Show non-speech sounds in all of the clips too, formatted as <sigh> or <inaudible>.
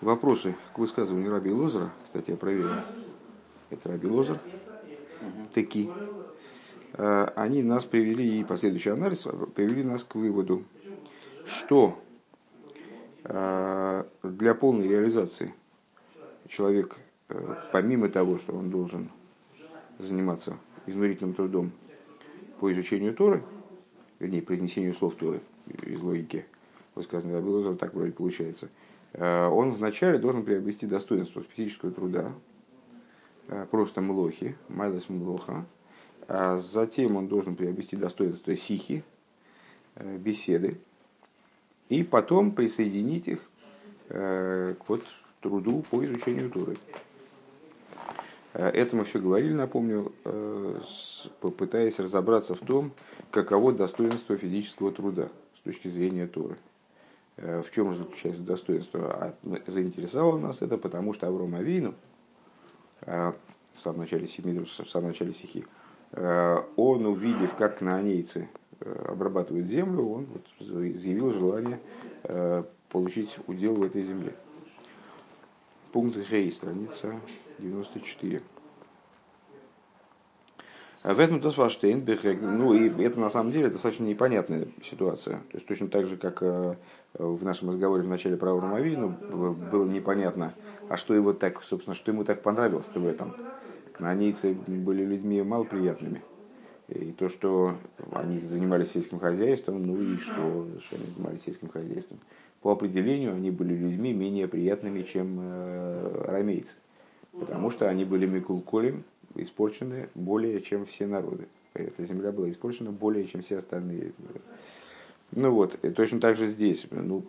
Вопросы к высказыванию Раби Лозера, кстати, я проверил. Это Раби Лозер, таки. Э, они нас привели, и последующий анализ привели нас к выводу, что э, для полной реализации человек, э, помимо того, что он должен заниматься изнурительным трудом по изучению Торы, вернее, произнесению слов Торы из логики, высказанной Раби так вроде получается – он вначале должен приобрести достоинство физического труда, э, просто млохи, майлес млоха, а затем он должен приобрести достоинство сихи, э, беседы, и потом присоединить их к вот труду по изучению Туры. Это мы все говорили, напомню, попытаясь разобраться в том, каково достоинство физического труда с точки зрения Торы. Э, в чем заключается достоинство? А заинтересовало нас это, потому что Авром Авину, э, в самом начале Семидрус, в самом начале стихи, э, он, увидев, как кнаанейцы обрабатывают землю, он заявил желание получить удел в этой земле. Пункт Гей, страница 94. В этом то ну и это на самом деле достаточно непонятная ситуация. То есть точно так же, как в нашем разговоре в начале про Авраамовину было непонятно, а что его так, собственно, что ему так понравилось-то в этом. Кнанийцы были людьми малоприятными. И то, что они занимались сельским хозяйством, ну и что, что они занимались сельским хозяйством. По определению они были людьми менее приятными, чем э, рамейцы. Потому что они были микулколем, испорчены более, чем все народы. Эта земля была испорчена более, чем все остальные ну вот, точно так же здесь. Ну,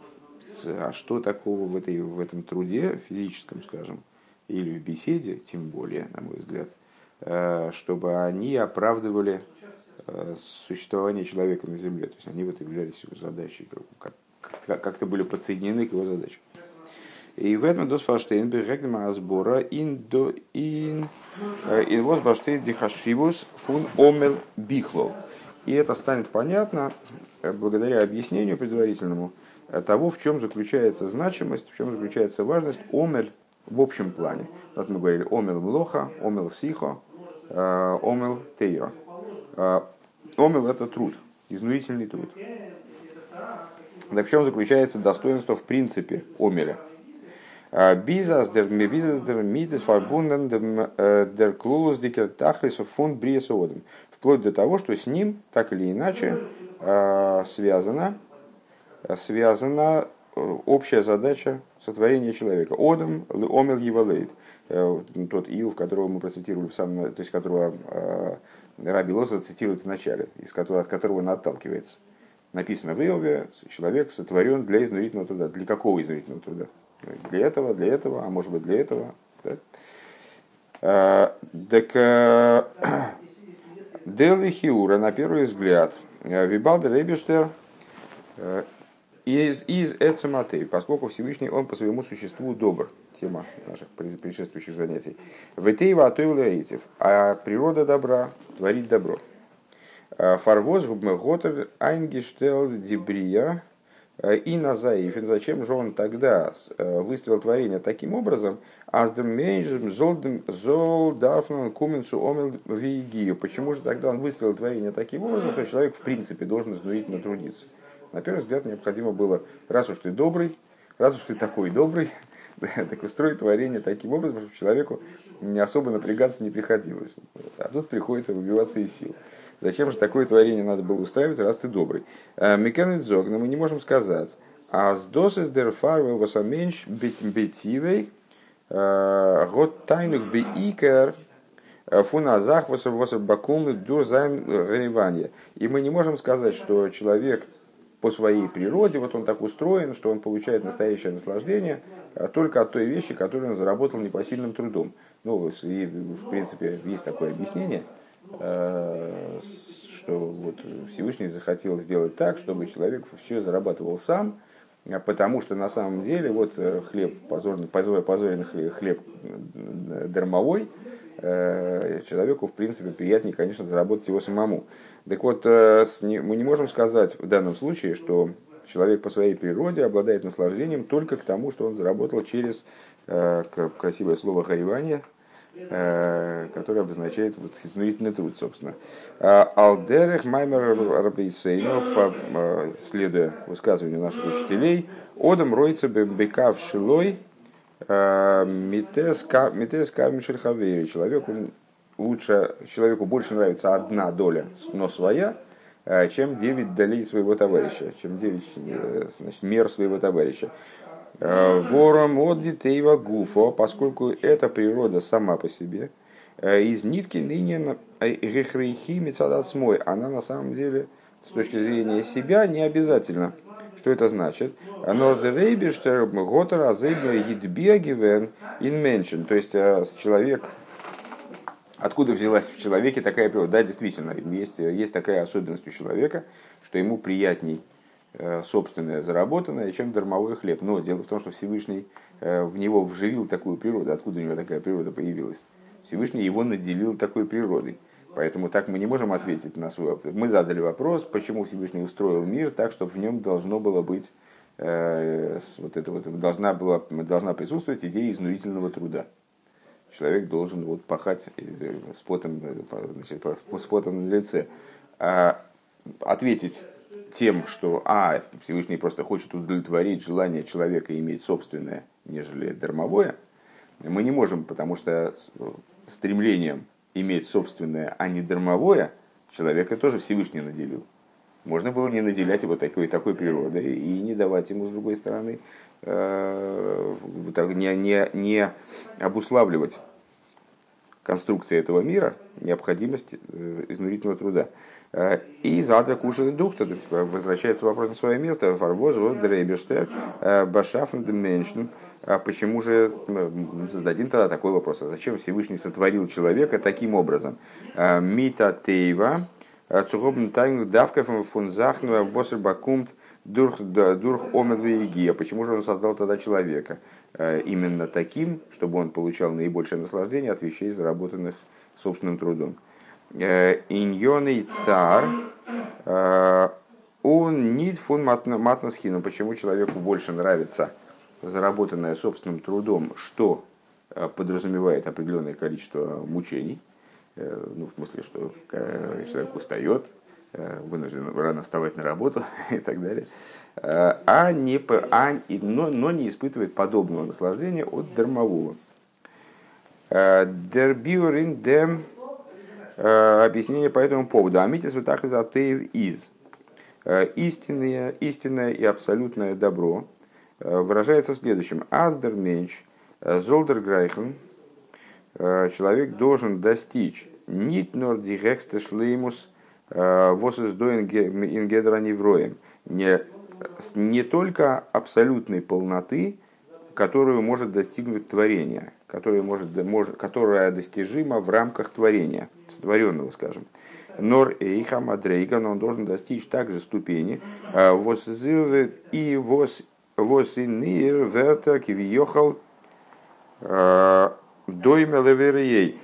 а что такого в, этой, в этом труде физическом, скажем, или в беседе, тем более, на мой взгляд, э, чтобы они оправдывали э, существование человека на Земле. То есть они вот являлись его задачей, как-то были подсоединены к его задачам. И в этом дос фаштейн берегнема сбора ин до ин э, ин баштейн дихашивус фун омел бихлов. И это станет понятно благодаря объяснению предварительному э, того, в чем заключается значимость, в чем заключается важность омель в общем плане. Вот мы говорили омел млоха, омел сихо, э, омел тейра. Омел это труд, изнурительный труд. Так в чем заключается достоинство в принципе омеля? Бизас дер мебизас дер мидес фарбунден дер клулус дикер тахлис фон бриесоводом. Вплоть до того, что с ним, так или иначе, Э, связана, связана э, общая задача сотворения человека. Одам омел евалейт. Э, тот Ил, которого мы процитировали в самом, то есть которого Раби Лоза цитирует в начале, из которого, от которого он отталкивается. Написано в Иове, человек сотворен для изнурительного труда. Для какого изнурительного труда? Для этого, для этого, а может быть для этого. Да? Так, <clears throat> Делихиура, на первый взгляд, Э, Вибалдер Эбиштер э, из, из Эцематей, поскольку Всевышний, он по своему существу добр, тема наших предшествующих занятий. Ветеева Атойлаитев, а природа добра творит добро. Э, Фарвоз Губмеготер Айнгештел Дебрия и Назаифин. Зачем же он тогда выстроил творение таким образом? Аздермейнджем золдарфнан куменцу омел. Почему же тогда он выстроил творение таким образом, что человек в принципе должен изнурительно трудиться? На первый взгляд необходимо было, раз уж ты добрый, раз уж ты такой добрый, <laughs> так устроить творение таким образом, чтобы человеку не особо напрягаться не приходилось. А тут приходится выбиваться из сил. Зачем же такое творение надо было устраивать, раз ты добрый? Э, Мекенет но мы не можем сказать. А с досыс дерфарвы восаменш бетивей Э, год тайнук би икер э, фуназах бакум дурзайн реванье. И мы не можем сказать, что человек по своей природе, вот он так устроен, что он получает настоящее наслаждение э, только от той вещи, которую он заработал непосильным трудом. Ну, и, в принципе, есть такое объяснение, что вот Всевышний захотел сделать так, чтобы человек все зарабатывал сам, потому что на самом деле вот э, хлеб, позорный, позорный хлеб дармовой, человеку, в принципе, приятнее, конечно, заработать его самому. Так вот, э, мы не можем сказать в данном случае, что человек по своей природе обладает наслаждением только к тому, что он заработал через э, красивое слово «харивание», э, которое обозначает вот, изнурительный труд, собственно. А, Алдерех Маймер Рабейсейнов, следуя высказыванию наших учителей, Одам Ройца Бекав Шилой, Митес Камишель Хавери. Человеку лучше, человеку больше нравится одна доля, но своя, Э, чем 9 долей своего товарища, чем 9 э, значит, мер своего товарища. Э, вором от детей гуфо, поскольку эта природа сама по себе, из нитки ныне гехрейхи мецадацмой, она на самом деле с точки зрения себя не обязательно. Что это значит? Нордерейберштер готер азейбер гидбегивен инменшен. То есть человек Откуда взялась в человеке такая природа? Да, действительно, есть, есть такая особенность у человека, что ему приятней э, собственное заработанное, чем дармовой хлеб. Но дело в том, что Всевышний э, в него вживил такую природу. Откуда у него такая природа появилась? Всевышний его наделил такой природой. Поэтому так мы не можем ответить на свой вопрос. Мы задали вопрос, почему Всевышний устроил мир так, чтобы в нем должно было быть э, вот это вот, должна, была, должна присутствовать идея изнурительного труда человек должен вот пахать э, с потом, э, значит, с потом на лице. А ответить тем, что а, Всевышний просто хочет удовлетворить желание человека иметь собственное, нежели дармовое, мы не можем, потому что стремлением иметь собственное, а не дармовое, человека тоже Всевышний наделил. Можно было не наделять его такой, такой природой и не давать ему, с другой стороны, э, не, не, не обуславливать конструкции этого мира необходимость э, изнурительного труда. Э, и задра кушает дух, то есть возвращается вопрос на свое место. Фарвоз, Дрейберштер, Башафн, Деменшн. А почему же, зададим тогда такой вопрос, а зачем Всевышний сотворил человека таким образом? Мита Тейва, Цухобн Тайнг Давков фун Захнува Босербакумт Дурх Омедвеегия. Почему же он создал тогда человека? Э, именно таким, чтобы он получал наибольшее наслаждение от вещей, заработанных собственным трудом. Э, иньоный цар, э, он нит фун матнасхину. Почему человеку больше нравится заработанное собственным трудом, что подразумевает определенное количество мучений, ну, в смысле, что человек устает, вынужден рано вставать на работу <laughs> и так далее. Э, а не, а, но, но не испытывает подобного наслаждения от дармового. Э, Дербиурин дем э, объяснение по этому поводу. Амитис так из из. Истинное, истинное и абсолютное добро выражается в следующем. Аздер менч, золдер грайхен, человек должен достичь нит нор дирекста шлеймус восыз доин ингедра невроем. Не не только абсолютной полноты, которую может достигнуть творение, которая, может, может, которая достижима в рамках творения, сотворенного, скажем. Нор Эйхам Адрейган, он должен достичь также ступени а, и вос восинир вертер кивиехал а, доймелеверей,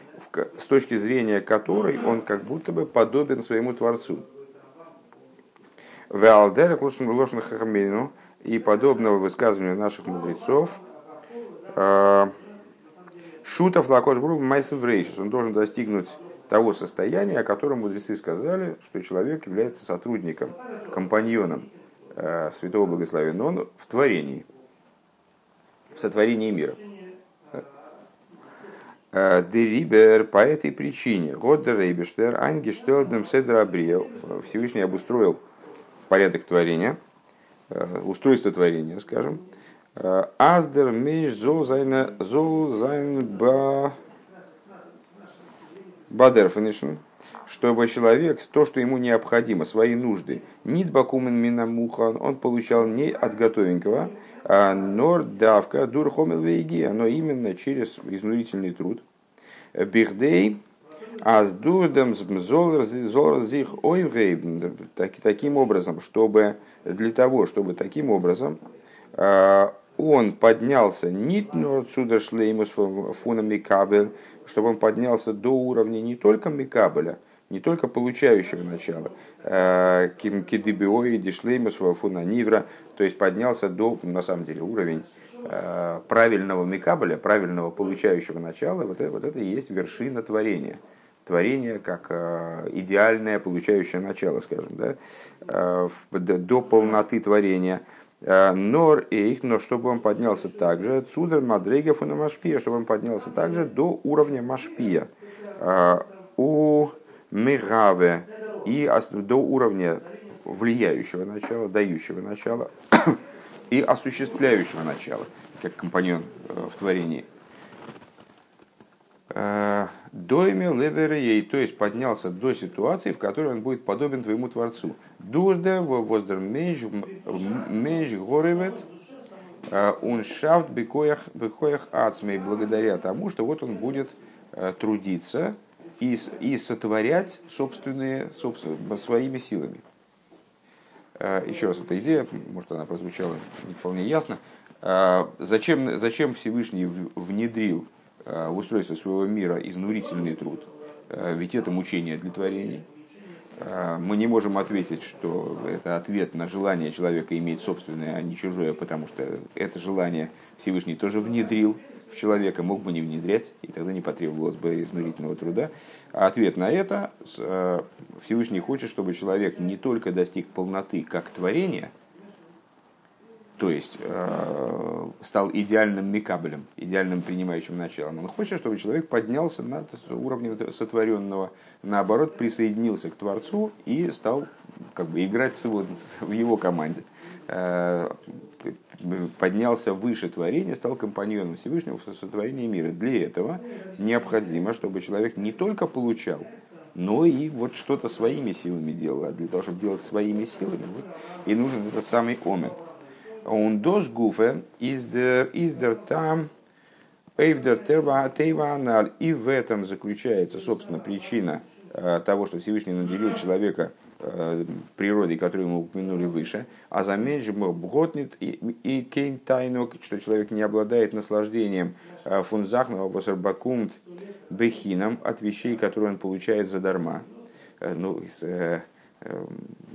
с точки зрения которой он как будто бы подобен своему Творцу. Валдерах лошен хахамину и подобного высказывания наших мудрецов. Э, Шутов лакош брук майсов Он должен достигнуть того состояния, о котором мудрецы сказали, что человек является сотрудником, компаньоном святого благословения, но он в творении, в сотворении мира. Э, Дерибер по этой причине, Годдер Рейбештер, Ангештелдем Седра Всевышний обустроил порядок творения, э, устройство творения, скажем. Э, Аздер мейш зол зайн ба бадерфанишн, чтобы человек то, что ему необходимо, свои нужды, нит бакумен минамухан, он получал не от готовенького, а нор давка дурхомел вейги, но именно через изнурительный труд. Бихдей а с дурдом зих таким образом, чтобы для того, чтобы таким образом а, он поднялся нит отсюда шлеймус фуна микабель, чтобы он поднялся до уровня не только микабеля, не только получающего начала, э, кидыбиои, дишлеймус, фунанивра, то есть поднялся до, на самом деле, уровень э, правильного микабеля, правильного получающего начала, вот это, вот это и есть вершина творения. Творение как э, идеальное получающее начало, скажем, да, до полноты творения. Нор и их, но чтобы он поднялся также, цудер мадрегев и машпия, чтобы он поднялся также до уровня машпия. У мегаве и до уровня влияющего начала, дающего начала <coughs> и осуществляющего начала, как компаньон э, в творении. Э, Дойме леверей, то есть поднялся до ситуации, в которой он будет подобен твоему Творцу. Дурде воздер меньш горевет, он шафт бекоях ацмей, благодаря тому, что вот он будет э, трудиться и, и сотворять собственные, собственные, своими силами. Э, еще раз, эта идея, может, она прозвучала не вполне ясно. Э, зачем, зачем Всевышний внедрил в устройство своего мира изнурительный труд? Ведь это мучение для творений. Мы не можем ответить, что это ответ на желание человека иметь собственное, а не чужое, потому что это желание Всевышний тоже внедрил человека мог бы не внедрять, и тогда не потребовалось бы изнурительного труда. А ответ на это э, Всевышний хочет, чтобы человек не только достиг полноты как творения, то есть э, стал идеальным микабелем, идеальным принимающим началом. Он хочет, чтобы человек поднялся над уровнем сотворенного, наоборот, присоединился к Творцу и стал как бы играть в его команде. Э, поднялся выше творения, стал компаньоном Всевышнего в сотворении мира. Для этого необходимо, чтобы человек не только получал, но и вот что-то своими силами делал. А для того, чтобы делать своими силами, вот, и нужен этот самый омен. Он дос гуфе из дер там эйвдер тейваналь. И в этом заключается, собственно, причина того, что Всевышний наделил человека Э, природой, которую мы упомянули выше, а заменьше бготнит и кейн тайнок, что человек не обладает наслаждением э, фунзахного восарбакумт бехином от вещей, которые он получает задарма. Э, ну, с,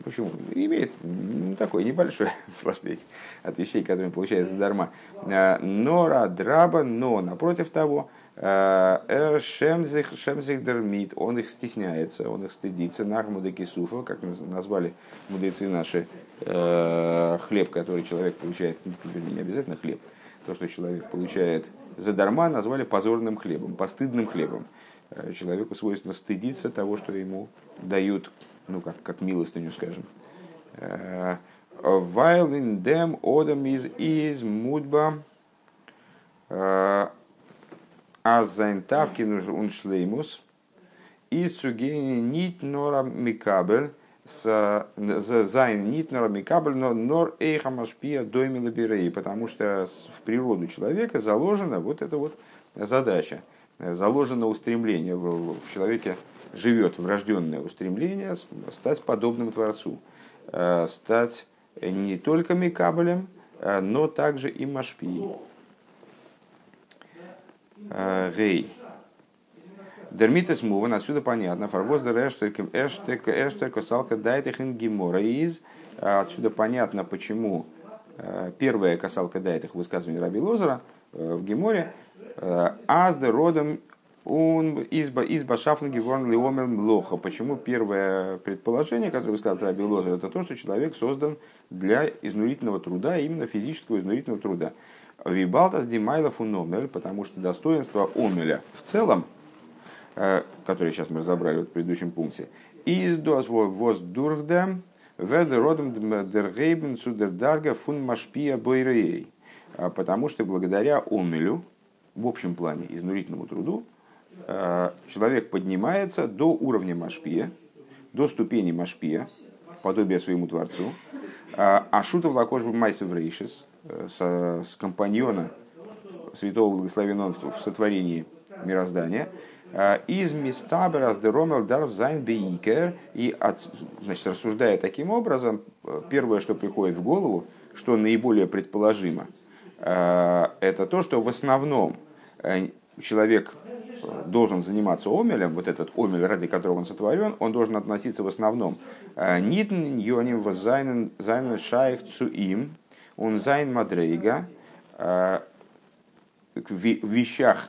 Почему? Имеет ну, такое небольшое <laughs> наслаждение от вещей, которые он получает задарма. Нора драба, но напротив того, Шемзих, шемзих дермит, он их стесняется, он их стыдится. Нахмуда кисуфа, как назвали мудрецы наши, э, хлеб, который человек получает, ну, не обязательно хлеб, то, что человек получает задарма, назвали позорным хлебом, постыдным хлебом. Э, человеку свойственно стыдиться того, что ему дают, ну, как, как милостыню, скажем. Вайлин дем одам из из мудба а зайнтавкин уншлеймус и цугени нит нора микабель с зайн нит нора микабель но нор эйха машпия доймила бирей, потому что в природу человека заложена вот эта вот задача, заложено устремление в человеке живет врожденное устремление стать подобным Творцу, э, стать не только Микабелем, э, но также и Машпией. Гей. Дермитес муван, отсюда понятно. Фарвоз дер эштек косалка дайтехен гемора из. Отсюда понятно, почему э, первая касалка дайтех высказывания Раби Лозера э, в Геморе. Э, Аз де родом он изба изба шафнги ворн лиомел млоха. Почему первое предположение, которое высказал Раби Лозер, это то, что человек создан для изнурительного труда, именно физического изнурительного труда. Вибалтас Димайлов Уномель, потому что достоинство Омеля в целом, э, которое сейчас мы разобрали в предыдущем пункте, из дос воздургдем ведер родом дергейбен судердарга фун машпия бойрей. А потому что благодаря Омелю, в общем плане, изнурительному труду, э, человек поднимается до уровня машпия, до ступени машпия, подобия своему Творцу, а, а шута в лакош майсов рейшис, с, с компаньона святого благословенного в сотворении мироздания, а, из места раздеромел даров зайн бейкер и от, значит, рассуждая таким образом, первое, что приходит в голову, что наиболее предположимо, а, это то, что в основном э, человек должен заниматься омелем, вот этот омель, ради которого он сотворен, он должен относиться в основном нитн зайнен зайнен шайх цуим, он зайн мадрейга, в вещах,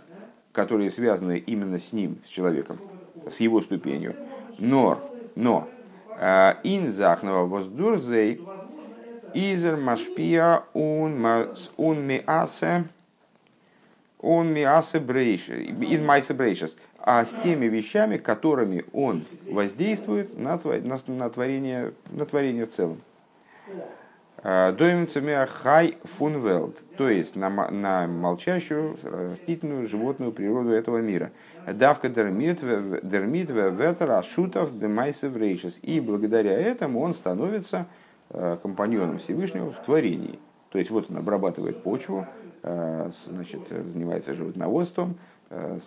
которые связаны именно с ним, с человеком, с его ступенью. Но, но, ин захнова воздурзей, изер машпия ун миасе, он миасе брейшес, из майсе брейшес, а с теми вещами, которыми он воздействует на, на, творение, на творение в целом. Доймцами хай фунвелд, то есть на, на молчащую, растительную, животную природу этого мира. Давка дермит дермит ветера шутов бемайсев рейшес. И благодаря этому он становится э, компаньоном Всевышнего в творении. То есть вот он обрабатывает почву, э, значит, занимается животноводством, э,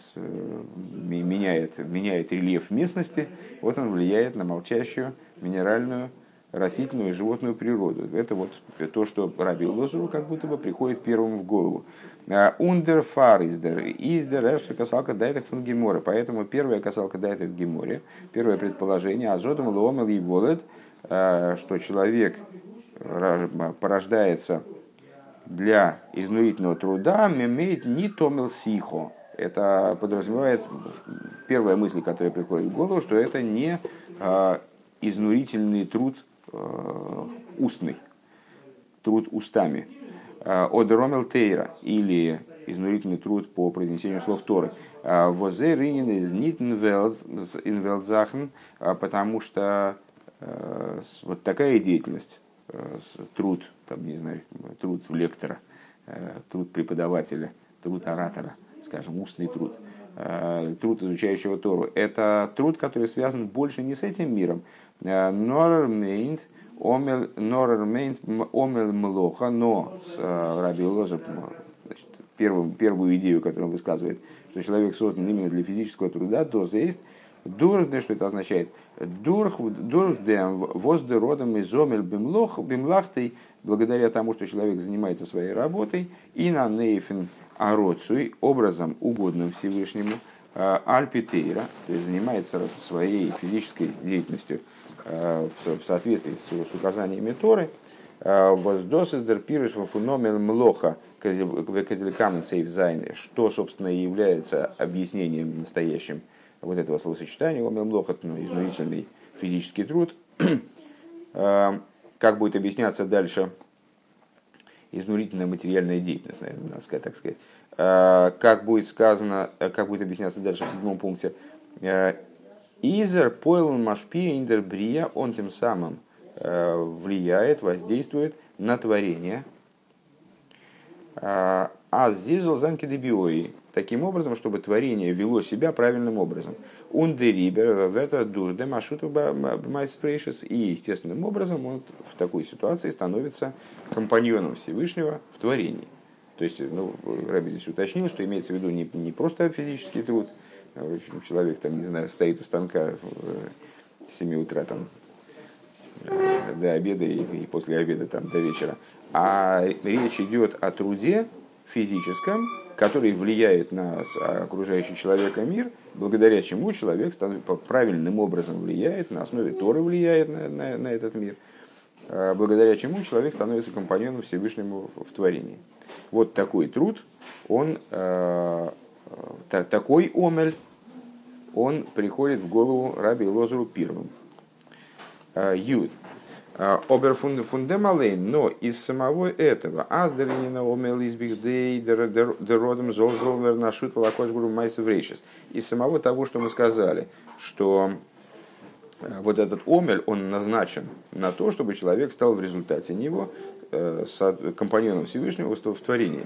меняет, меняет рельеф местности, вот он влияет на молчащую минеральную растительную и животную природу. Это вот то, что Раби Лозеру как будто бы приходит первым в голову. Ундер фар издер, издер эшер касалка дайтек фун гемора. Поэтому первая касалка дайтек в геморе, первое предположение, азотом ломел и волет, а, что человек порождается для изнурительного труда, мемеет не томил сихо. Это подразумевает, первая мысль, которая приходит в голову, что это не а, изнурительный труд устный, труд устами. Э, Одеромел Тейра или изнурительный труд по произнесению слов Торы. Э, Возе Ринин из Нитенвелдзахн, потому что вот такая деятельность, труд, там, не знаю, труд лектора, труд преподавателя, труд оратора, скажем, устный труд, труд изучающего Тору, это труд, который связан больше не с этим миром, Норрмейнт, Норрмейнт, Омел Млоха, но с э, Раби Лозер, первую, первую идею, которую он высказывает, что человек создан именно для физического труда, то есть Дурдем, что это означает? Дурдем возде родом из омель бимлахтой, благодаря тому, что человек занимается своей работой, и на нейфен ароцуй, образом угодным Всевышнему, э, альпитейра, то есть занимается своей физической деятельностью Э, в соответствии с указаниями Торы, э, воздос из дерпирыш фуномен млоха казелькамен сейф зайн, что, собственно, и является объяснением настоящим вот этого словосочетания, омел млоха, ну, изнурительный физический труд, <clears throat> э, как будет объясняться дальше? Изнурительная материальная деятельность, наверное, надо сказать, так сказать. Как будет сказано, как будет объясняться дальше в седьмом пункте, Изер пойлн машпи индер брия, он тем самым э, влияет, воздействует на творение. А зизл занки дебиои. Таким образом, чтобы творение вело себя правильным образом. Ундерибер, вета дурде, машуту майспрейшис. И естественным образом он в такой ситуации становится компаньоном Всевышнего в творении. То есть, ну, Раби здесь уточнил, что имеется в виду не, не просто физический труд, человек там, не знаю, стоит у станка с 7 утра там э, до обеда и, и после обеда там до вечера. А речь идет о труде физическом, который влияет на окружающий человека мир, благодаря чему человек правильным образом влияет, на основе Торы влияет на, на, на этот мир, а благодаря чему человек становится компаньоном Всевышнему в творении. Вот такой труд, он э, такой омель, он приходит в голову Раби Лозеру первым. А, Юд. А, Оберфундемалейн, но из самого этого, аздернина омел избихдей деродом золзолвер нашут волокошгуру майсеврейшес. Из самого того, что мы сказали, что а, вот этот омель, он назначен на то, чтобы человек стал в результате него э, компаньоном Всевышнего в творении.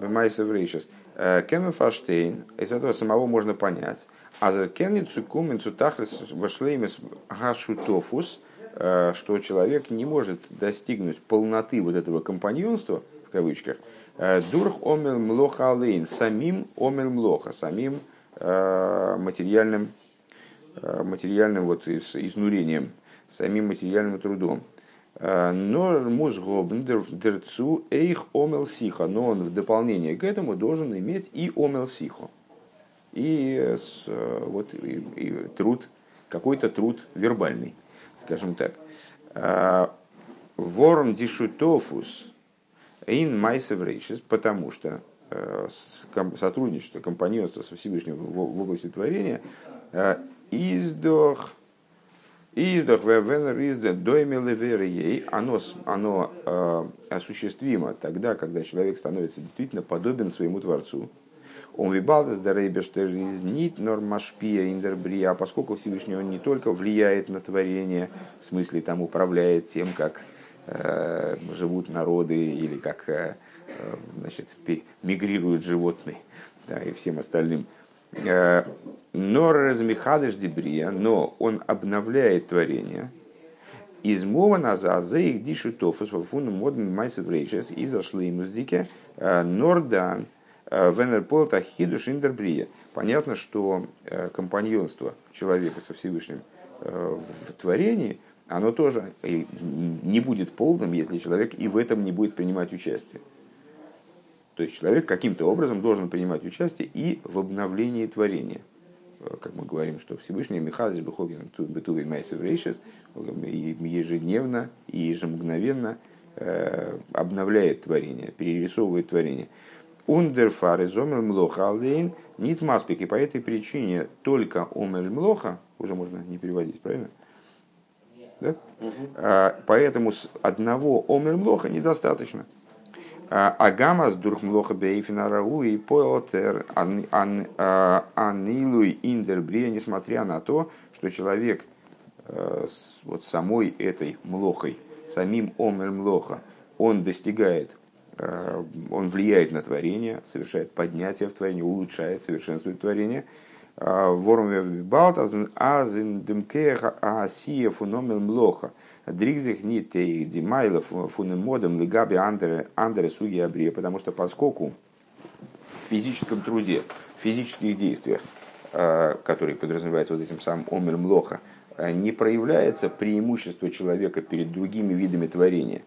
Майсев Рейшес. Э, Кемен Фаштейн, из этого самого можно понять. А за Кенни Цукумен Цутахлес Вашлеймес Гашутофус, э, что человек не может достигнуть полноты вот этого компаньонства, в кавычках, э, Дурх омел млоха алейн, самим омел млоха, самим материальным, материальным вот изнурением, самим материальным трудом. Но музгобн дерцу эйх омел сиха. Но он в дополнение к этому должен иметь и омел сихо. и, вот, и, и труд, какой-то труд вербальный, скажем так. Ворон дишутофус ин майсеврейшис, потому что сотрудничество, компаньонство со Всевышним в области творения издох Издох венер издох доймелеверей, оно, оно э, осуществимо тогда, когда человек становится действительно подобен своему Творцу. Он вибалдес дарейбештер изнит нормашпия индербрия, поскольку Всевышний он не только влияет на творение, в смысле там управляет тем, как э, живут народы или как э, значит, мигрируют животные да, и всем остальным, Э, но размихадыш дебрия, но он обновляет творение. Из мова назад за их дишутов фуну моден майсов рейшес и зашли ему сдике э, нордан э, венерпол тахидуш индербрия. Понятно, что компаньонство человека со Всевышним в творении, оно тоже не будет полным, если человек и в этом не будет принимать участие. То есть человек каким-то образом должен принимать участие и в обновлении творения. Э, как мы говорим, что Всевышний Михалыч Бехогин Бетуви Майсев Рейшес ежедневно и ежемгновенно э, обновляет творение, перерисовывает творение. Ундерфар из омел млоха алдейн нит маспик. И по этой причине только омель млоха, уже можно не переводить, правильно? Да? Угу. Поэтому с одного омель млоха недостаточно. Агамас дурхмлоха бейфина рау и поэлтер а, анилуй индербрия, несмотря на то, что человек э, с вот самой этой млохой, самим омер млоха, он достигает, э, он влияет на творение, совершает поднятие в творении, улучшает, совершенствует творение. А, Ворм балт азин демкеха асия фуномел млоха – Дригзих не димайлов фунемодом лигаби андере андере суги абрия, потому что поскольку в физическом труде, в физических действиях, э, которые подразумеваются вот этим самым омер млоха, э, не проявляется преимущество человека перед другими видами творения.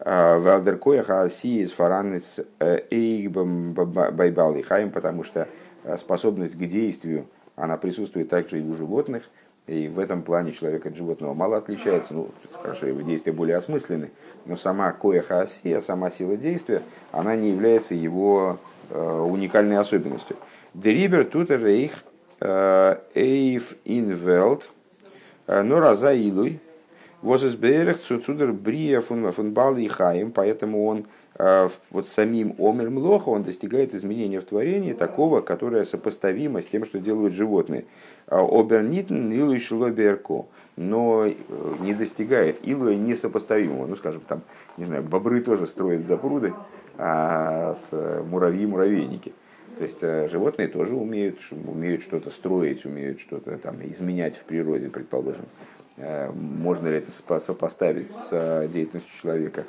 Э, Валдеркоя хааси из фаранец эйгбам байбал хаим, потому что способность к действию, она присутствует также и у животных – и в этом плане человек от животного мало отличается. Ну, хорошо, его действия более осмысленны. Но сама коеха асия, сама сила действия, она не является его э, уникальной особенностью. Дрибер тут рейх э, эйф инвелт э, но раза илуй возесберех цуцудер брия фун фун и хаим, поэтому он вот самим Омер Млоха он достигает изменения в творении такого, которое сопоставимо с тем, что делают животные. А Обернитн Илу Шлоберко, но э, не достигает Илуя несопоставимого. Ну, скажем, там, не знаю, бобры тоже строят запруды, а с э, муравьи муравейники. То есть э, животные тоже умеют, умеют что-то строить, умеют что-то там изменять в природе, предположим. Можно ли это сопоставить с деятельностью человека?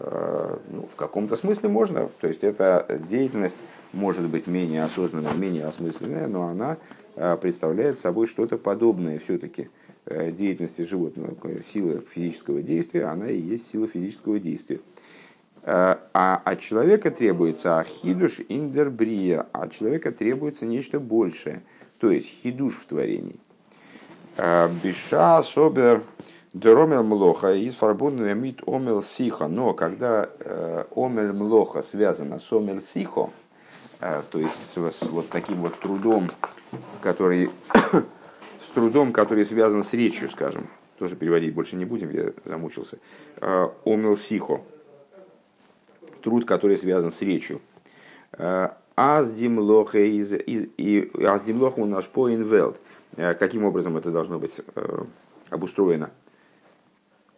Ну, в каком-то смысле можно. То есть эта деятельность может быть менее осознанная, менее осмысленная, но она а представляет собой что-то подобное все-таки э, деятельности животного. Сила физического действия, она и есть сила физического действия. А, а от человека требуется ахидуш индербрия, от человека требуется нечто большее, то есть хидуш в творении. А, Биша собер Деромел млоха из фарбунного мит омел сиха. Но когда э, омел млоха связано с омел сихо, а, то есть с вот таким вот трудом, который, <coughs> с трудом, который связан с речью, скажем, тоже переводить больше не будем, я замучился, а, омел сихо, труд, который связан с речью. Аздимлоха из и аздимлоха у нас по инвелт. Каким образом это должно быть обустроено?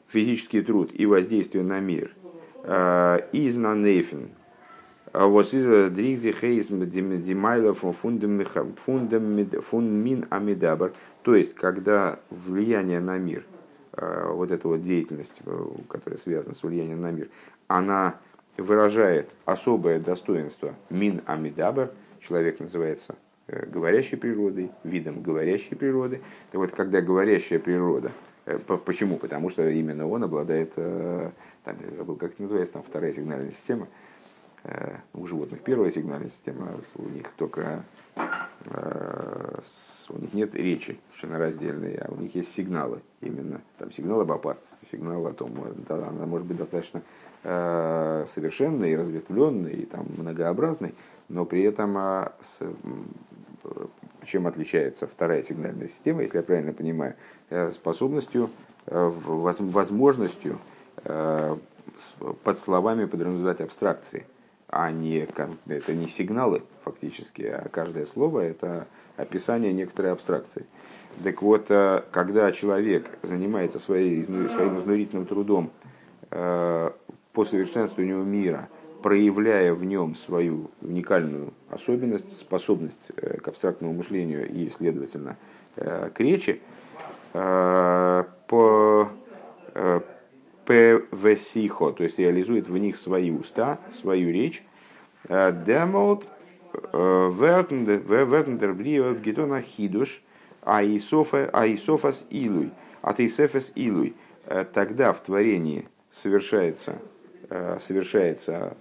Физический труд и воздействие на мир. Из нанефин а вот из дригзи хейс димайлов фундам мин амидабр. То есть, когда влияние на мир, а, вот эта вот деятельность, э, которая связана с влиянием на мир, она выражает особое достоинство мин амидабр, человек называется э, говорящей природой, видом говорящей природы. Так вот, когда говорящая природа, почему? Потому что именно он обладает, там, я забыл, как это называется, там вторая сигнальная система, Э, у животных первая сигнальная система, у них только у них нет речи членораздельной, а у них есть сигналы именно. Там сигнал об опасности, сигнал о том, да, она может быть достаточно э, совершенной, разветвленной и там, многообразной, но при этом а, с, чем отличается вторая сигнальная система, если я правильно понимаю, э, способностью, э, возможностью э, под словами подразумевать абстракции, а не, это не сигналы фактически, а каждое слово это описание некоторой абстракции. Так вот, когда человек занимается своей, своим изнурительным трудом по совершенствованию мира, проявляя в нем свою уникальную особенность, способность э, к абстрактному мышлению и, следовательно, э, к речи, э, по ПВСИХО, то есть реализует в них свои уста, свою речь, демолт вертендер брио гидона хидуш аисофас илуй, атейсефес илуй. Тогда в творении совершается, совершается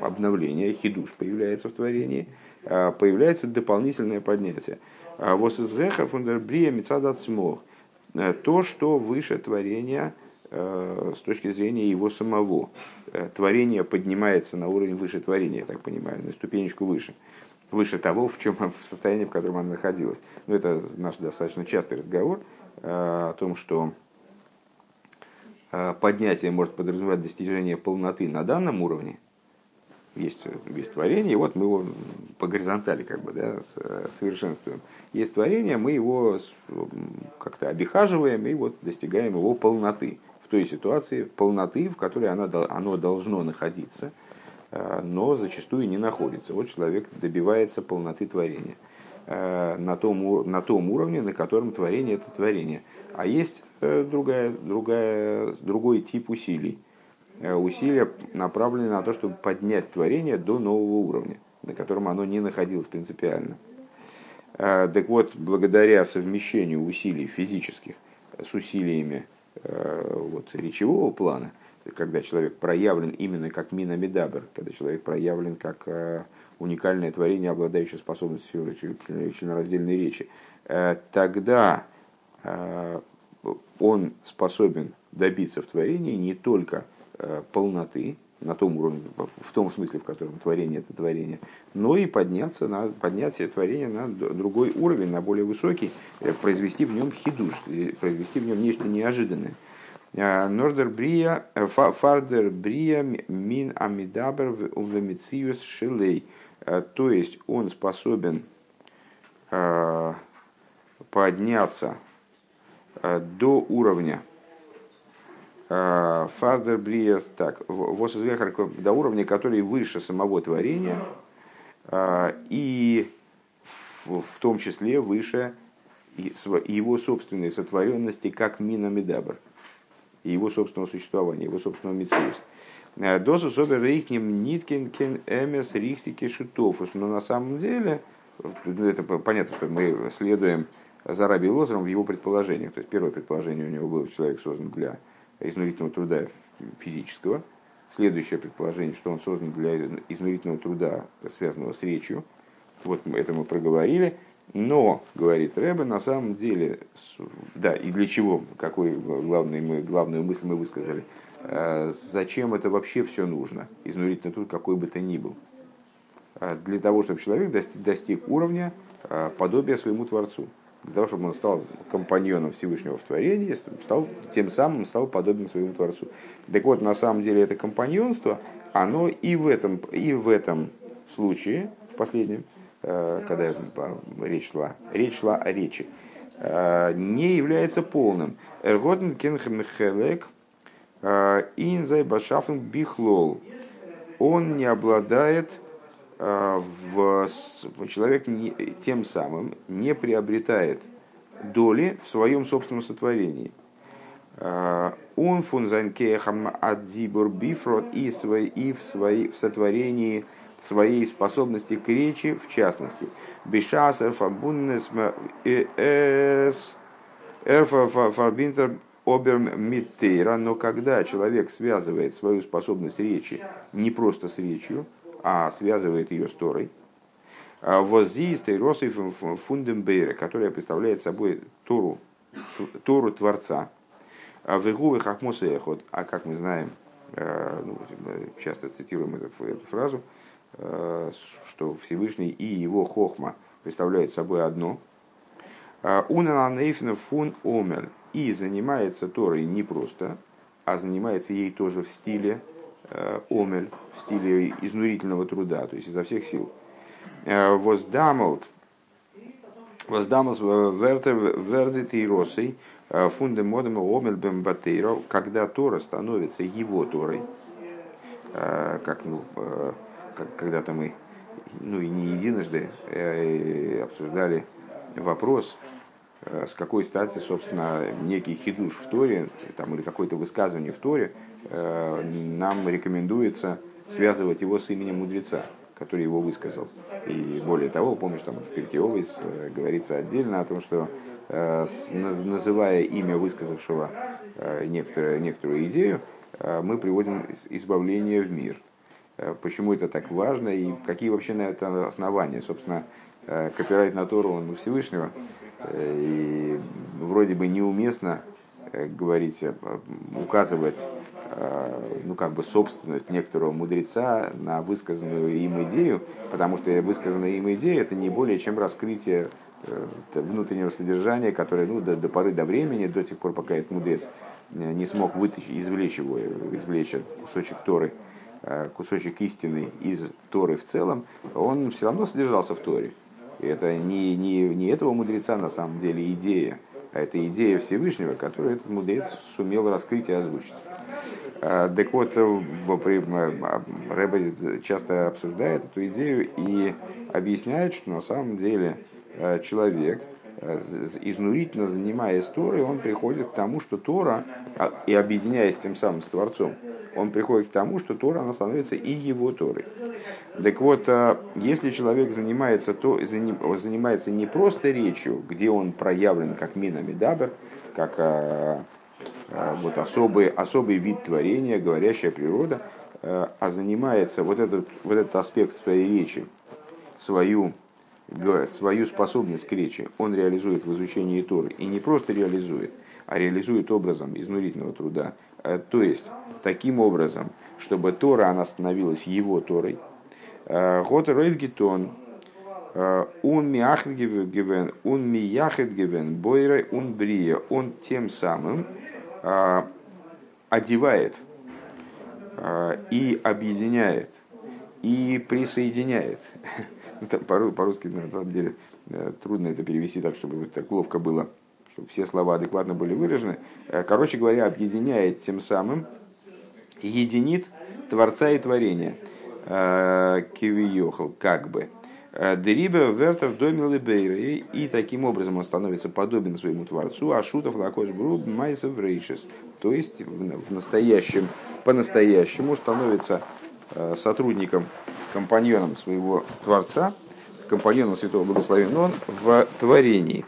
обновление, хидуш появляется в творении, э, появляется дополнительное поднятие. А вот из греха фундербрия мецадат смог. Э, то, что выше творения с точки зрения его самого. Творение поднимается на уровень выше творения, я так понимаю, на ступенечку выше. Выше того, в, чем, <laughs> в состоянии, в котором оно находилось. Но это наш достаточно частый разговор о том, что Э, поднятие может подразумевать достижение полноты на данном уровне, есть, есть творение, и вот мы его по горизонтали как бы, да, совершенствуем. Есть творение, мы его как-то обихаживаем и вот достигаем его полноты. В той ситуации полноты, в которой оно, оно должно находиться, э, но зачастую не находится. Вот человек добивается полноты творения на том, на том уровне, на котором творение это творение. А есть э, другая, другая, другой тип усилий. Э, усилия направлены на то, чтобы поднять творение до нового уровня, на котором оно не находилось принципиально. Э, так вот, благодаря совмещению усилий физических с усилиями вот, речевого плана, когда человек проявлен именно как минамидабр, когда человек проявлен как уникальное творение, обладающее способностью членораздельной речи, тогда Э, он способен добиться в творении не только э, полноты, на том уровне, в том смысле, в котором творение это творение, но и подняться на, поднять творение на другой уровень, на более высокий, э, произвести в нем хидуш, произвести в нем нечто неожиданное. Нордер брия, фардер брия мин амидабер в шилей. То есть он способен подняться Э, до уровня э, Фардер Бриес, так, Восозвехар до уровня, который выше самого творения, э, и в, том числе выше его собственной сотворенности, как Мина Медабр, его собственного существования, его собственного Мициус. Досу собер рейхнем ниткин эмес рихтики шутофус. Но на самом деле, это понятно, что мы следуем за Раби Лозером в его предположениях. То есть первое предположение у него было, что человек создан для изнурительного труда физического. Следующее предположение, что он создан для изнурительного труда, связанного с речью. Вот это мы проговорили. Но, говорит Рэбе, на самом деле, да, и для чего, какой главный мы, главную мысль мы высказали, э, зачем это вообще все нужно, изнурительный труд какой бы то ни был. Э, для того, чтобы человек достиг, уровня э, подобия своему Творцу для того, чтобы он стал компаньоном Всевышнего в творении, стал, тем самым стал подобен своему Творцу. Так вот, на самом деле это компаньонство, оно и в этом, и в этом случае, в последнем, э, когда речь шла, речь шла о речи, э, не является полным. Эрготен кенхемхелек э, инзай башафен бихлол. Он не обладает Э, в, человек не, тем самым не приобретает доли в своем собственном сотворении. Он фунзанкехам адзибур бифрот и, свой, и в, своей, в сотворении своей способности к речи, в частности. Бешасер фабуннес эс фарбинтер обермиттейра, но когда человек связывает свою способность речи не просто с речью, а связывает ее с Торой. Воззи Тейросой Фундембейра, которая представляет собой Тору, Тору Творца. В Игуве Хахмоса Эхот, а как мы знаем, ну, мы часто цитируем эту, эту фразу, что Всевышний и его Хохма представляют собой одно. Унананейфна фун омель. И занимается Торой не просто, а занимается ей тоже в стиле омель, в стиле изнурительного труда, то есть изо всех сил. Воздамалт, воздамалт верзит и росой, фунде модем омель бембатейро, когда Тора становится его Торой, как, ну, как когда-то мы, ну и не единожды, обсуждали вопрос, с какой стати, собственно, некий хидуш в Торе, там, или какое-то высказывание в Торе, нам рекомендуется связывать его с именем мудреца, который его высказал. И более того, помнишь, там в Перкиовис говорится отдельно о том, что называя имя высказавшего некоторую, некоторую идею, мы приводим избавление в мир. Почему это так важно и какие вообще на это основания? Собственно, копирайт на Тору он Всевышнего, и вроде бы неуместно говорить, указывать ну, как бы собственность некоторого мудреца на высказанную им идею, потому что высказанная им идея это не более чем раскрытие внутреннего содержания, которое ну, до, до поры до времени, до тех пор, пока этот мудрец не смог вытащить, извлечь его, извлечь кусочек Торы, кусочек истины из Торы в целом, он все равно содержался в Торе. Это не, не, не этого мудреца на самом деле идея, а это идея Всевышнего, которую этот мудрец сумел раскрыть и озвучить. Так вот, Рэбе часто обсуждает эту идею и объясняет, что на самом деле человек, изнурительно занимаясь Торой, он приходит к тому, что Тора, и объединяясь тем самым с Творцом, он приходит к тому, что Тора, она становится и его Торой. Так вот, если человек занимается, то, занимается не просто речью, где он проявлен как минами дабер, как вот особый, особый вид творения, говорящая природа, а занимается вот этот, вот этот аспект своей речи, свою, свою способность к речи, он реализует в изучении Торы. И не просто реализует, а реализует образом изнурительного труда. То есть, таким образом, чтобы Тора, она становилась его Торой. Гот Ройв Гитон, он мияхет гивен, он мияхет гивен, бойрой он брия, он тем самым а, одевает а, и объединяет и присоединяет. По-русски, на самом деле, э, трудно это перевести так, чтобы так ловко было, чтобы все слова адекватно были выражены. Э, короче говоря, объединяет тем самым, единит Творца и Творения. Э, Кивиохал, как бы. Дерибе вертер домил и и таким образом он становится подобен своему Творцу, а шутов лакош бруб майсов рейшис. То есть в настоящем, по-настоящему становится сотрудником, компаньоном своего Творца, компаньоном Святого Благословенного в творении.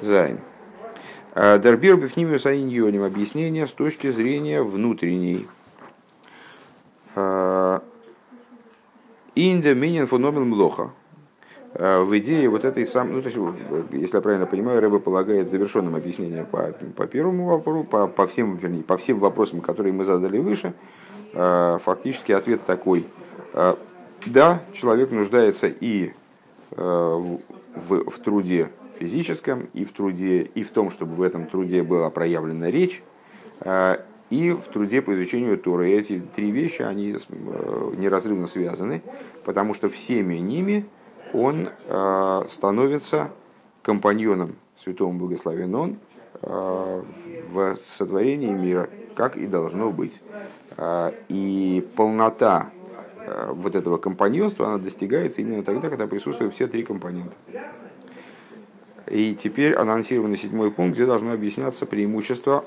Зайн. Дербир Бифнимиус Аиньоним. Объяснение с точки зрения внутренней. Инде минин феномен млоха. Э, в идее вот этой самой, ну, то есть, если я правильно понимаю, Рэба полагает завершенным объяснение по, по первому вопросу, по, по, всем, вернее, по всем вопросам, которые мы задали выше, э, фактически ответ такой. Э, да, человек нуждается и в, в, в труде физическом, и в труде, и в том, чтобы в этом труде была проявлена речь, и в труде по изучению Торы. Эти три вещи, они э, неразрывно связаны, потому что всеми ними он э, становится компаньоном святого благословен он э, в сотворении мира, как и должно быть. И полнота вот этого компаньонства, она достигается именно тогда, когда присутствуют все три компонента. И теперь анонсированный седьмой пункт, где должно объясняться преимущество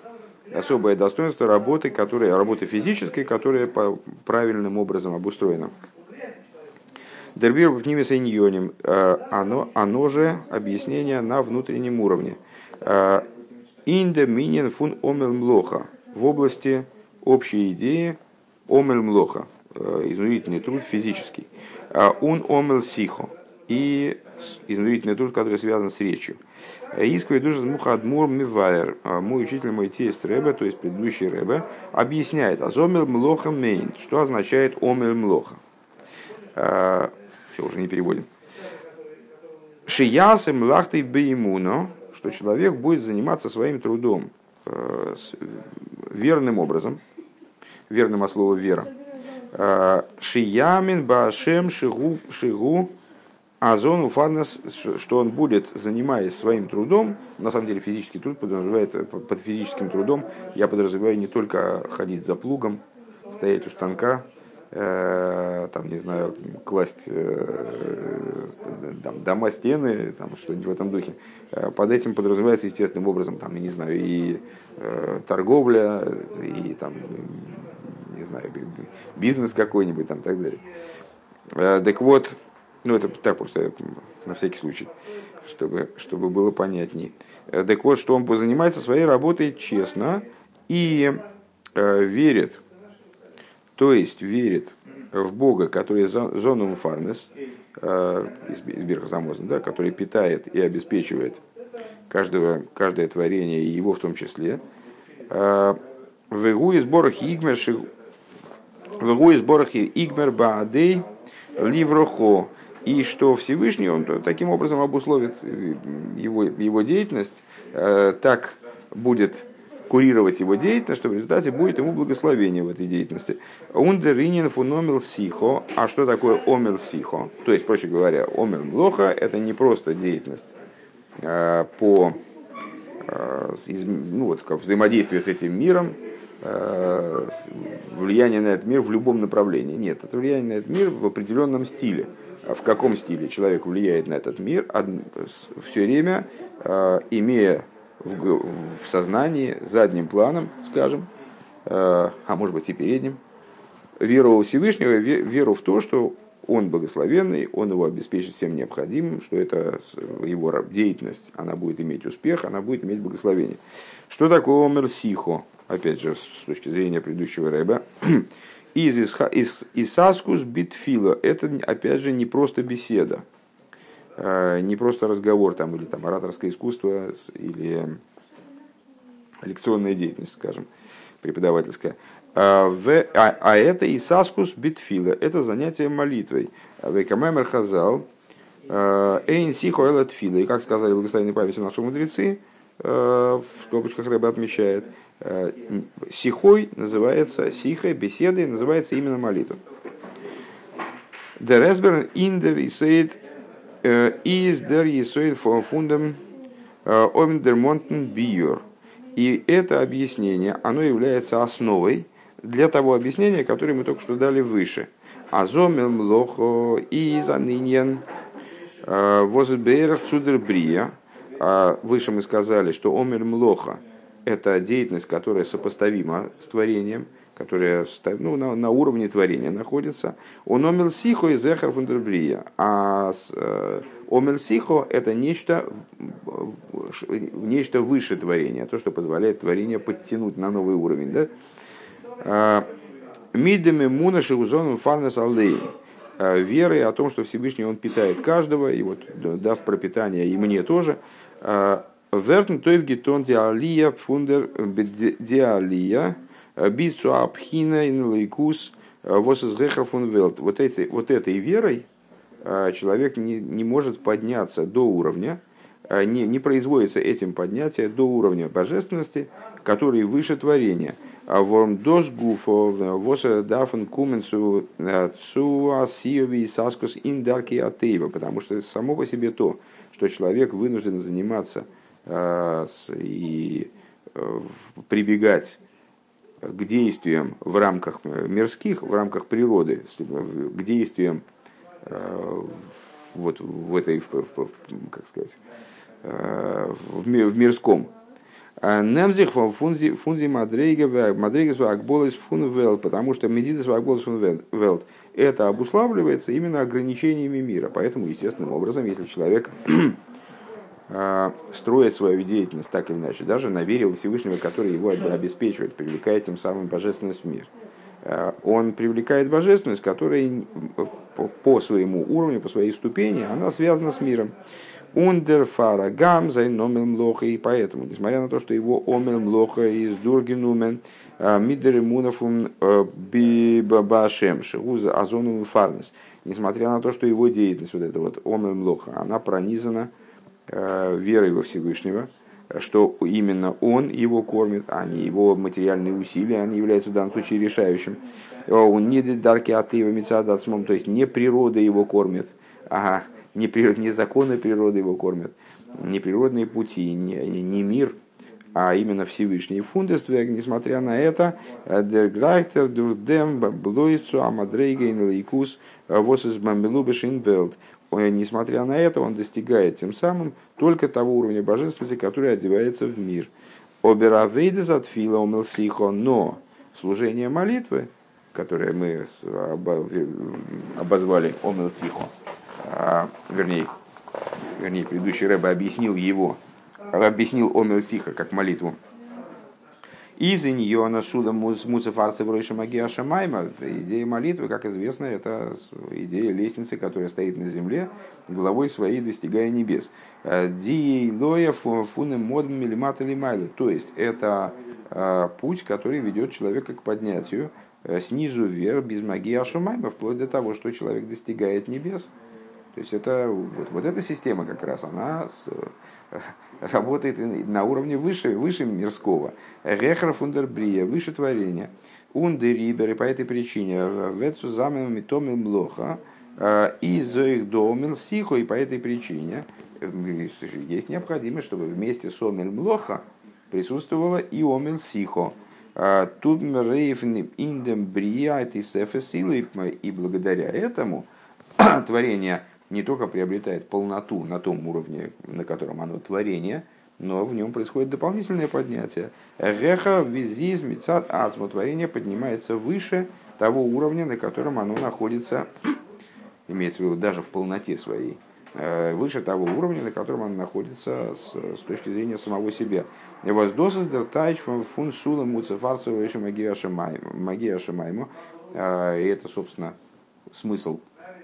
особое достоинство работы, которая, работы физической, которая по правильным образом обустроена. Дербир в ними с оно, оно же объяснение на внутреннем уровне. Э, Инде минин фун омел млоха в области общей идеи омел млоха, изнурительный труд физический. Он омел сихо. И изнурительный труд, который связан с речью. Исквей душа мухадмур мивайер. Мой учитель, мой тесть Рэбе, то есть предыдущий Рэбе, объясняет азомел млоха мейн, что означает омел млоха. Все, уже не переводим. Шиясы млахтой беймуно, что человек будет заниматься своим трудом э, верным образом, верным от слова вера. Э, Шиямин башем шигу, шигу азону фарнас, что он будет, занимаясь своим трудом, на самом деле физический труд подразумевает, под физическим трудом я подразумеваю не только ходить за плугом, стоять у станка, Э, там, не знаю, класть э, там, дома, стены, там, что-нибудь в этом духе. Э, под этим подразумевается естественным образом, там, я не знаю, и торговля, и там, не знаю, бизнес какой-нибудь, там, так далее. Так вот, ну это так просто на всякий случай, чтобы, чтобы было понятнее. Так вот, что он занимается своей работой честно и э, верит, то есть верит в Бога, который зоном фарнес, э, из Бирхазамоза, да, который питает и обеспечивает каждого, каждое творение, и его в том числе, э, в игу из борохи игмер в игу из борохи игмер баадей ливрохо, и что Всевышний, он таким образом обусловит э, его, его деятельность, так будет курировать его деятельность, что в результате будет ему благословение в этой деятельности. Ундеринин фуномил сихо. А что такое омел сихо? То есть, проще говоря, омел млоха – это не просто деятельность э, по э, ну, вот, как взаимодействию с этим миром, э, влияние на этот мир в любом направлении. Нет, это влияние на этот мир в определенном стиле. А в каком стиле человек влияет на этот мир, все время имея в, в сознании, задним планом, скажем, э, а может быть и передним, веру во Всевышнего, веру в то, что он благословенный, он его обеспечит всем необходимым, что это его деятельность, она будет иметь успех, она будет иметь благословение. Что такое омер сихо? Опять же, с точки зрения предыдущего рэба. <clears throat> Из Исаскус битфила. Это, опять же, не просто беседа. Э, не просто разговор там, или там, ораторское искусство, или лекционная деятельность, скажем, преподавательская. А, в, а, а это Исаскус битфила, это занятие молитвой. Векамемер хазал, э, эйн сихо элат фила. И как сказали благословенные памяти наши мудрецы, э, в скобочках Рэба отмечает, сихой называется, сихой, беседой называется именно молитва. Дересберн индер и сейд из дер есоид фундам омдермонтен биюр. И это объяснение, оно является основой для того объяснения, которое мы только что дали выше. Азомел млохо и заныньен возберах цудер брия. Выше мы сказали, что омер млоха – это деятельность, которая сопоставима с творением – которая ну, на, на уровне творения находится. Он омел сихо и зехар фундербрия. А э, омел сихо – это нечто, нечто выше творения, то, что позволяет творение подтянуть на новый уровень. Да? А, Мидами муна шиузоном фарнес. А, верой о том, что Всевышний Он питает каждого, и вот даст пропитание и мне тоже. А, Вертн тойв гетон диалия фундер диалия Бицу Абхина Инлайкус Восизгехафун Велт. Вот, этой, вот этой верой э, человек не, не может подняться до уровня, э, не, не производится этим поднятие до уровня божественности, который выше творения. А ворм дос гуфо воса дафен куменцу э, цуасиови саскус индарки атеева, потому что само по себе то, что человек вынужден заниматься и прибегать к действиям в рамках э, мирских, в рамках природы, к действиям э, вот в этой, как сказать, э, в, в мирском. Немзих фунди фунди мадрейга мадрейга акболес фун потому что медидас акболес фун велт это обуславливается именно ограничениями мира. Поэтому, естественным образом, если человек строит свою деятельность так или иначе, даже на вере во Всевышнего, который его обеспечивает, привлекает тем самым божественность в мир. он привлекает божественность, которая по своему уровню, по своей ступени, она связана с миром. Ундер фара гам зай номер млоха, и поэтому, несмотря на то, что его омер млоха из дургенумен мидер мунафум бибабашем шигуза азонум фарнес, несмотря на то, что его деятельность, вот эта вот омер млоха, она пронизана верой во Всевышнего, что именно он его кормит, а не его материальные усилия, они являются в данном случае решающим. Он не дарки атеева мецадацмом, то есть не природа его кормит, ага, не, природ, не законы природы его кормят, не природные пути, не, не мир, а именно Всевышний фундествек, несмотря на это, дерграйтер дурдем блойцу амадрейгейн лейкус восис мамилубешинбелд. Несмотря на это, он достигает тем самым только того уровня божественности, который одевается в мир. Оберавейдес от фила умелсихо, но служение молитвы, которое мы обозвали омелсихо, а, вернее, вернее, предыдущий рэбе объяснил его, объяснил Омел Сиха как молитву. Из нее она суда муцефарца в магия Шамайма. Идея молитвы, как известно, это идея лестницы, которая стоит на земле, головой своей достигая небес. Дией лоя фунем модм милимат или То есть это а, путь, который ведет человека к поднятию э, снизу вверх без магии Ашамайма, вплоть до того, что человек достигает небес. То есть это вот, вот эта система как раз, она работает на уровне выше, выше мирского. Рехра фундербрия, выше творения. Ундерибер, и по этой причине, вецу замем митомил млоха, э, и зоих домил сихо, и по этой причине есть необходимость, чтобы вместе с омель млоха присутствовало и омел сихо. Э, тут рейфни индем брия и благодаря этому <coughs> творение не только приобретает полноту на том уровне, на котором оно творение, но в нем происходит дополнительное поднятие. Реха визиз мецад ацму творение поднимается выше того уровня, на котором оно находится, <clears throat> имеется в виду даже в полноте своей, э, выше того уровня, на котором оно находится с, с точки зрения самого себя. Воздосас дертайч фун сула муцефарцу магия шамайму. Э, и это, собственно, смысл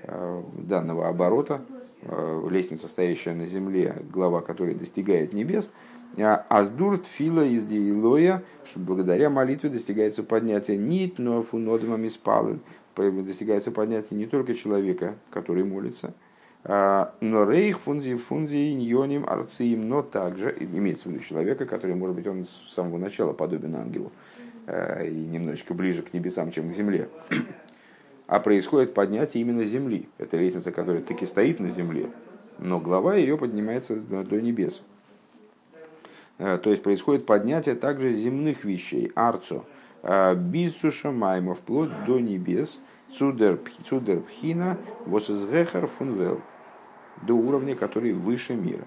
данного оборота, э, лестница, стоящая на земле, глава которой достигает небес, а Аздурт фила из Диилоя, что благодаря молитве достигается поднятие нит, но фунодомами спален, достигается поднятие не только человека, который молится, а, но рейх фунзи фунзи ньоним арциим, но также, имеется в виду человека, который, может быть, он с самого начала подобен ангелу э, и немножечко ближе к небесам, чем к земле а происходит поднятие именно земли. Это лестница, которая таки стоит на земле, но глава ее поднимается до небес. Э, то есть происходит поднятие также земных вещей, арцу, э, бисуша майма, вплоть до небес, цудер, цудер пхина, восизгехар фунвел, до уровня, который выше мира.